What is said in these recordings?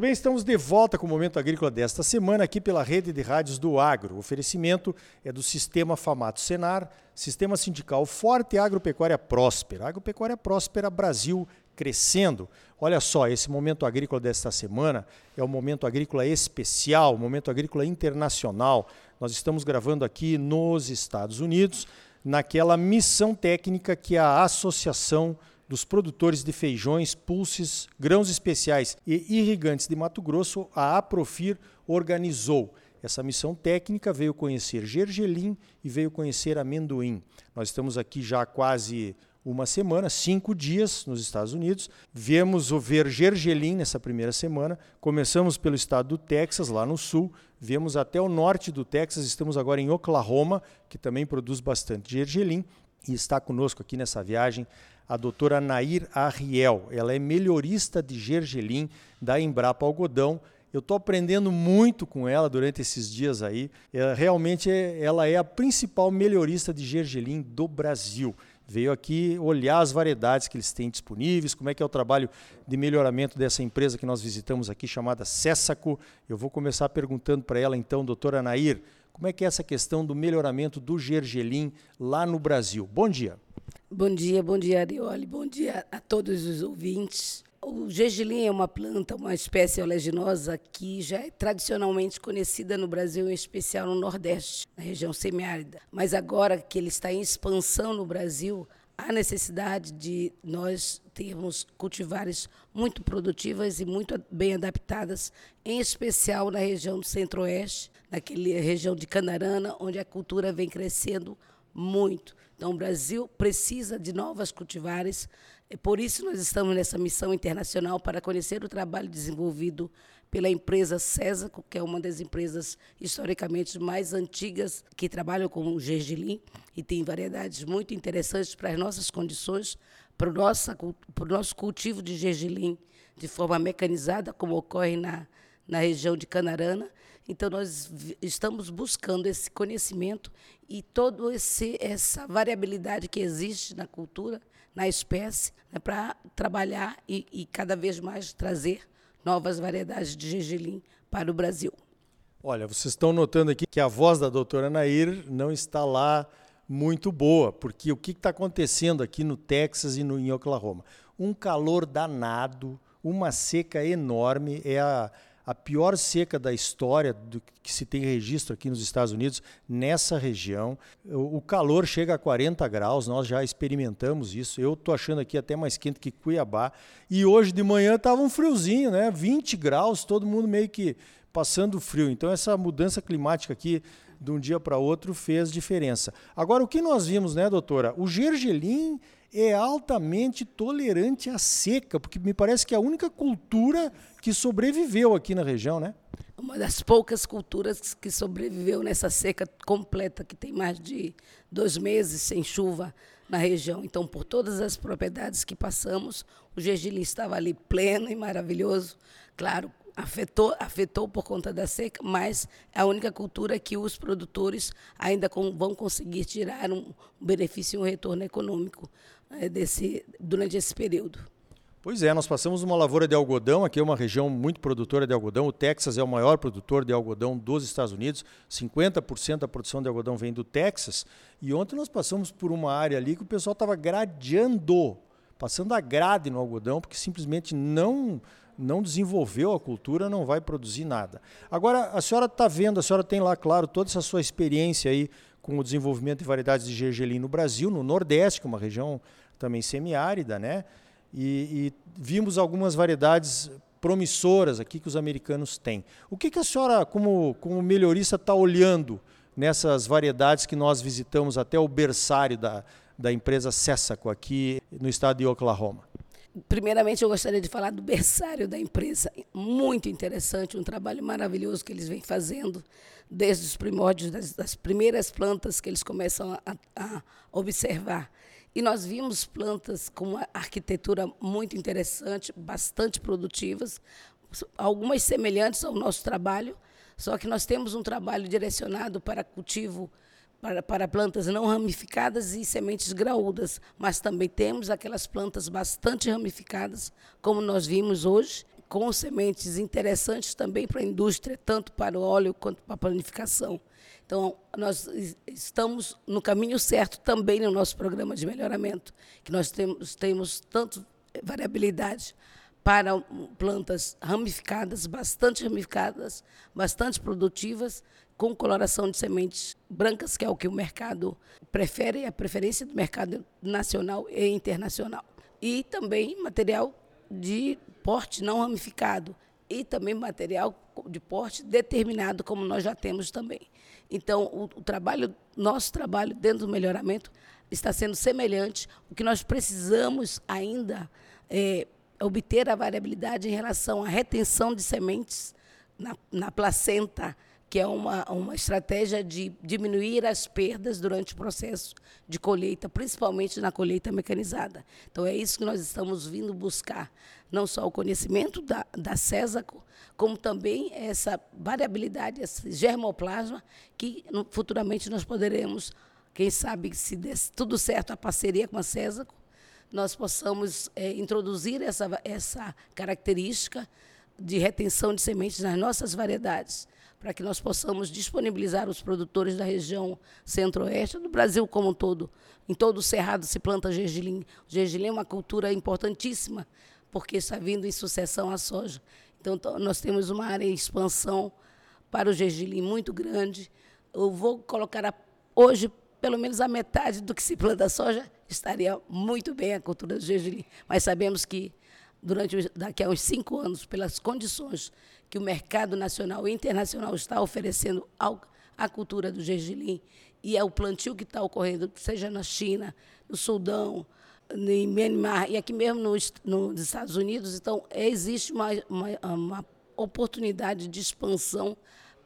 Muito bem, estamos de volta com o Momento Agrícola desta semana aqui pela Rede de Rádios do Agro. O oferecimento é do Sistema Famato Senar, Sistema Sindical Forte e Agropecuária Próspera. Agropecuária Próspera Brasil crescendo. Olha só, esse Momento Agrícola desta semana é um Momento Agrícola especial, um Momento Agrícola internacional. Nós estamos gravando aqui nos Estados Unidos, naquela missão técnica que a Associação dos produtores de feijões, pulses, grãos especiais e irrigantes de Mato Grosso, a Aprofir organizou. Essa missão técnica veio conhecer gergelim e veio conhecer amendoim. Nós estamos aqui já há quase uma semana, cinco dias nos Estados Unidos. Viemos o ver gergelim nessa primeira semana. Começamos pelo estado do Texas, lá no sul. Viemos até o norte do Texas. Estamos agora em Oklahoma, que também produz bastante gergelim. E está conosco aqui nessa viagem a doutora Nair Arriel. Ela é melhorista de gergelim da Embrapa Algodão. Eu estou aprendendo muito com ela durante esses dias aí. Ela, realmente ela é a principal melhorista de gergelim do Brasil. Veio aqui olhar as variedades que eles têm disponíveis, como é que é o trabalho de melhoramento dessa empresa que nós visitamos aqui, chamada Cessaco. Eu vou começar perguntando para ela então, doutora Nair, como é que é essa questão do melhoramento do gergelim lá no Brasil? Bom dia. Bom dia, bom dia, Arioli. Bom dia a todos os ouvintes. O gergelim é uma planta, uma espécie oleaginosa que já é tradicionalmente conhecida no Brasil, em especial no Nordeste, na região semiárida. Mas agora que ele está em expansão no Brasil, há necessidade de nós termos cultivares muito produtivas e muito bem adaptadas, em especial na região do Centro-Oeste, naquela região de Canarana, onde a cultura vem crescendo muito. Então, o Brasil precisa de novas cultivares. É por isso nós estamos nessa missão internacional para conhecer o trabalho desenvolvido pela empresa César, que é uma das empresas historicamente mais antigas que trabalham com o gergelim e tem variedades muito interessantes para as nossas condições, para o nosso, para o nosso cultivo de gergelim de forma mecanizada, como ocorre na, na região de Canarana. Então, nós estamos buscando esse conhecimento e toda essa variabilidade que existe na cultura, na espécie, né, para trabalhar e, e, cada vez mais trazer novas variedades de gergelim para o Brasil. Olha, vocês estão notando aqui que a voz da doutora Nair não está lá muito boa, porque o que está acontecendo aqui no Texas e no, em Oklahoma? Um calor danado, uma seca enorme, é a a pior seca da história do que se tem registro aqui nos Estados Unidos, nessa região. O calor chega a 40 graus, nós já experimentamos isso. Eu estou achando aqui até mais quente que Cuiabá. E hoje de manhã estava um friozinho, né? 20 graus, todo mundo meio que passando frio. Então, essa mudança climática aqui de um dia para outro fez diferença. Agora, o que nós vimos, né, doutora? O gergelim é altamente tolerante à seca, porque me parece que é a única cultura que sobreviveu aqui na região, né? Uma das poucas culturas que sobreviveu nessa seca completa, que tem mais de dois meses sem chuva na região. Então, por todas as propriedades que passamos, o gergelim estava ali pleno e maravilhoso. Claro, afetou, afetou por conta da seca, mas é a única cultura que os produtores ainda com, vão conseguir tirar um benefício e um retorno econômico é, desse, durante esse período. Pois é, nós passamos uma lavoura de algodão, aqui é uma região muito produtora de algodão. O Texas é o maior produtor de algodão dos Estados Unidos. 50% da produção de algodão vem do Texas. E ontem nós passamos por uma área ali que o pessoal estava gradeando, passando a grade no algodão, porque simplesmente não não desenvolveu a cultura, não vai produzir nada. Agora, a senhora está vendo, a senhora tem lá, claro, toda essa sua experiência aí com o desenvolvimento de variedades de gergelim no Brasil, no Nordeste, que é uma região também semiárida, né? E, e, vimos algumas variedades promissoras aqui que os americanos têm. O que, que a senhora, como, como melhorista, está olhando nessas variedades que nós visitamos até o berçário da, da empresa Cessaco aqui no estado de Oklahoma? Primeiramente, eu gostaria de falar do berçário da empresa. Muito interessante, um trabalho maravilhoso que eles vêm fazendo desde os primórdios, das, das primeiras plantas que eles começam a, a observar. E nós vimos plantas com uma arquitetura muito interessante, bastante produtivas, algumas semelhantes ao nosso trabalho, só que nós temos um trabalho direcionado para cultivo para, para plantas não ramificadas e sementes graúdas, mas também temos aquelas plantas bastante ramificadas, como nós vimos hoje, com sementes interessantes também para a indústria, tanto para o óleo quanto para a planificação. Então, nós estamos no caminho certo também no nosso programa de melhoramento, que nós temos, temos tanto variabilidade para plantas ramificadas, bastante ramificadas, bastante produtivas, com coloração de sementes brancas, que é o que o mercado prefere, a preferência do mercado nacional e internacional. E também material de porte não ramificado e também material de porte determinado, como nós já temos também. Então, o, o trabalho, nosso trabalho dentro do melhoramento está sendo semelhante. O que nós precisamos ainda é obter a variabilidade em relação à retenção de sementes na, na placenta, que é uma, uma estratégia de diminuir as perdas durante o processo de colheita, principalmente na colheita mecanizada. Então, é isso que nós estamos vindo buscar, não só o conhecimento da, da Césaco, como também essa variabilidade, esse germoplasma, que futuramente nós poderemos, quem sabe, se der tudo certo, a parceria com a Césaco, nós possamos é, introduzir essa, essa característica de retenção de sementes nas nossas variedades, para que nós possamos disponibilizar os produtores da região centro-oeste, do Brasil como um todo. Em todo o cerrado se planta gergelim. O gergelim é uma cultura importantíssima, porque está vindo em sucessão à soja. Então, nós temos uma área em expansão para o gergelim muito grande. Eu vou colocar a, hoje pelo menos a metade do que se planta soja estaria muito bem a cultura do gergelim. Mas sabemos que durante daqui a uns cinco anos, pelas condições que o mercado nacional e internacional está oferecendo ao, à cultura do gergelim. E ao plantio que está ocorrendo, seja na China, no Sudão, em Myanmar e aqui mesmo nos, nos Estados Unidos, então existe uma, uma, uma oportunidade de expansão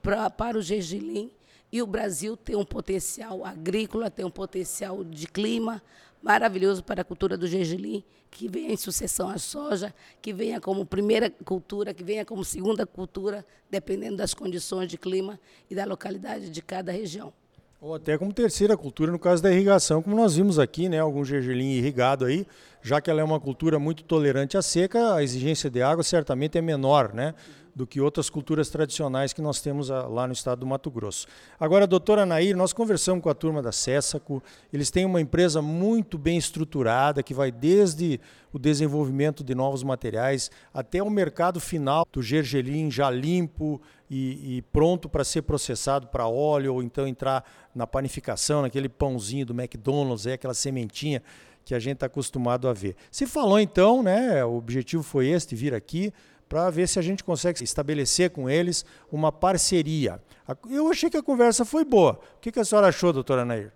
pra, para o gergelim. E o Brasil tem um potencial agrícola, tem um potencial de clima maravilhoso para a cultura do gergelim, que venha em sucessão à soja, que venha como primeira cultura, que venha como segunda cultura, dependendo das condições de clima e da localidade de cada região. Ou até como terceira cultura no caso da irrigação, como nós vimos aqui, né, algum gergelim irrigado aí, já que ela é uma cultura muito tolerante à seca, a exigência de água certamente é menor, né? Do que outras culturas tradicionais que nós temos ah, lá no estado do Mato Grosso. Agora, doutora Nair, nós conversamos com a turma da Cessaco, eles têm uma empresa muito bem estruturada, que vai desde o desenvolvimento de novos materiais até o mercado final do gergelim já limpo e, e pronto para ser processado para óleo, ou então entrar na panificação, naquele pãozinho do McDonald's, é aquela sementinha que a gente está acostumado a ver. Se falou então, né, o objetivo foi este, vir aqui, para ver se a gente consegue estabelecer com eles uma parceria. Eu achei que a conversa foi boa. O que a senhora achou, doutora Nair?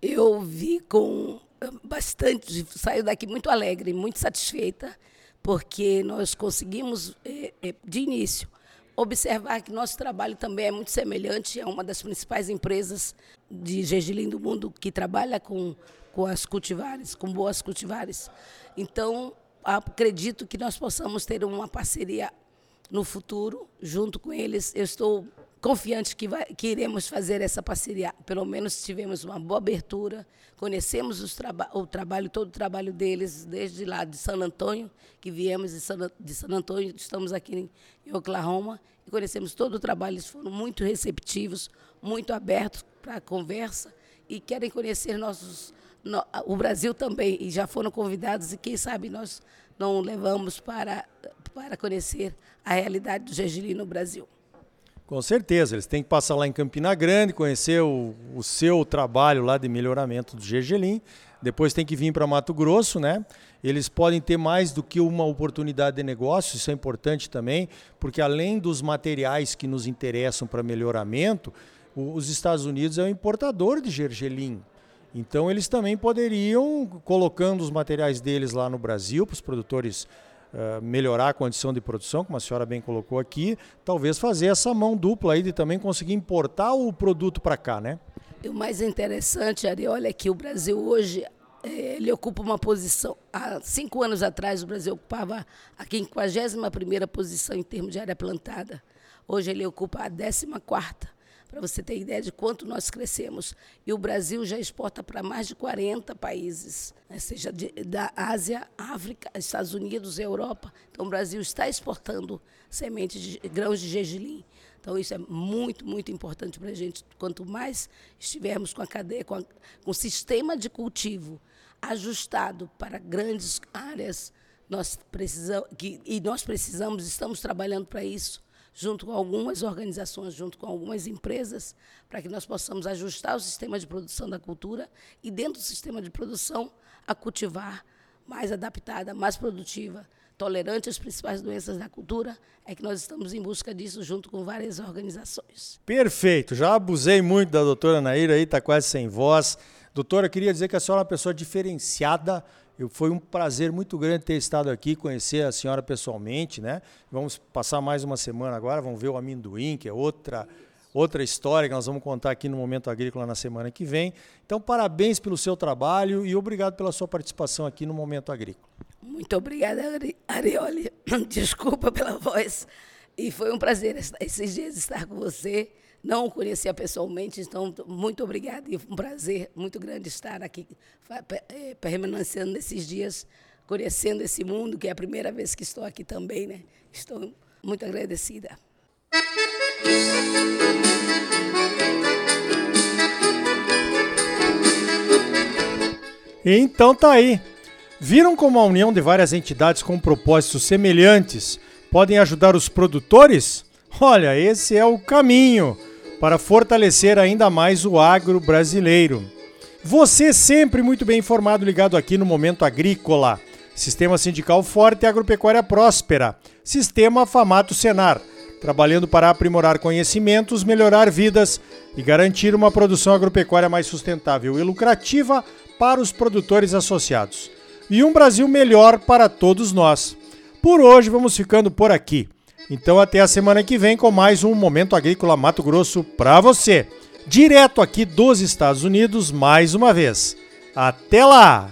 Eu vi com eh, bastante, saio daqui muito alegre, muito satisfeita, porque nós conseguimos, eh, eh, de início, observar que nosso trabalho também é muito semelhante a uma das principais empresas de gergelim do mundo que trabalha com, com as cultivares, com boas cultivares. Então, acredito que nós possamos ter uma parceria no futuro, junto com eles. Eu estou confiante que, vai, que iremos fazer essa parceria. Pelo menos tivemos uma boa abertura, conhecemos traba o trabalho, todo o trabalho deles, desde lá de San Antônio, que viemos de San, de San Antônio, estamos aqui em Oklahoma, e conhecemos todo o trabalho. Eles foram muito receptivos, muito abertos para a conversa e querem conhecer nossos no, o Brasil também, e já foram convidados, e quem sabe nós não levamos para, para conhecer a realidade do gergelim no Brasil. Com certeza, eles têm que passar lá em Campina Grande, conhecer o, o seu trabalho lá de melhoramento do gergelim, depois tem que vir para Mato Grosso, né? Eles podem ter mais do que uma oportunidade de negócio, isso é importante também, porque além dos materiais que nos interessam para melhoramento, os Estados Unidos é um importador de gergelim. Então eles também poderiam, colocando os materiais deles lá no Brasil, para os produtores uh, melhorar a condição de produção, como a senhora bem colocou aqui, talvez fazer essa mão dupla aí de também conseguir importar o produto para cá, né? E o mais interessante, Ariola, é que o Brasil hoje eh, ele ocupa uma posição. Há cinco anos atrás, o Brasil ocupava a 51 posição em termos de área plantada. Hoje ele ocupa a 14. Para você ter ideia de quanto nós crescemos. E o Brasil já exporta para mais de 40 países, né? seja de, da Ásia, África, Estados Unidos, Europa. Então, o Brasil está exportando sementes de grãos de gergelim. Então, isso é muito, muito importante para a gente. Quanto mais estivermos com a cadeia, com, a, com o sistema de cultivo ajustado para grandes áreas, nós precisamos, que, e nós precisamos, estamos trabalhando para isso, junto com algumas organizações, junto com algumas empresas, para que nós possamos ajustar o sistema de produção da cultura e, dentro do sistema de produção, a cultivar mais adaptada, mais produtiva, tolerante às principais doenças da cultura, é que nós estamos em busca disso junto com várias organizações. Perfeito, já abusei muito da doutora Naira aí, está quase sem voz. Doutora, queria dizer que a senhora é uma pessoa diferenciada, eu, foi um prazer muito grande ter estado aqui, conhecer a senhora pessoalmente, né? Vamos passar mais uma semana agora, vamos ver o amendoim, que é outra outra história que nós vamos contar aqui no Momento Agrícola na semana que vem. Então, parabéns pelo seu trabalho e obrigado pela sua participação aqui no Momento Agrícola. Muito obrigada, Arioli. Desculpa pela voz. E foi um prazer esses dias estar com você não o conhecia pessoalmente, então muito obrigada e um prazer muito grande estar aqui é, permanecendo nesses dias, conhecendo esse mundo, que é a primeira vez que estou aqui também, né? Estou muito agradecida. Então tá aí. Viram como a união de várias entidades com propósitos semelhantes podem ajudar os produtores? Olha, esse é o caminho para fortalecer ainda mais o agro brasileiro. Você sempre muito bem informado, ligado aqui no Momento Agrícola. Sistema Sindical Forte e Agropecuária Próspera. Sistema Famato Senar. Trabalhando para aprimorar conhecimentos, melhorar vidas e garantir uma produção agropecuária mais sustentável e lucrativa para os produtores associados. E um Brasil melhor para todos nós. Por hoje vamos ficando por aqui. Então até a semana que vem com mais um Momento Agrícola Mato Grosso para você. Direto aqui dos Estados Unidos mais uma vez. Até lá!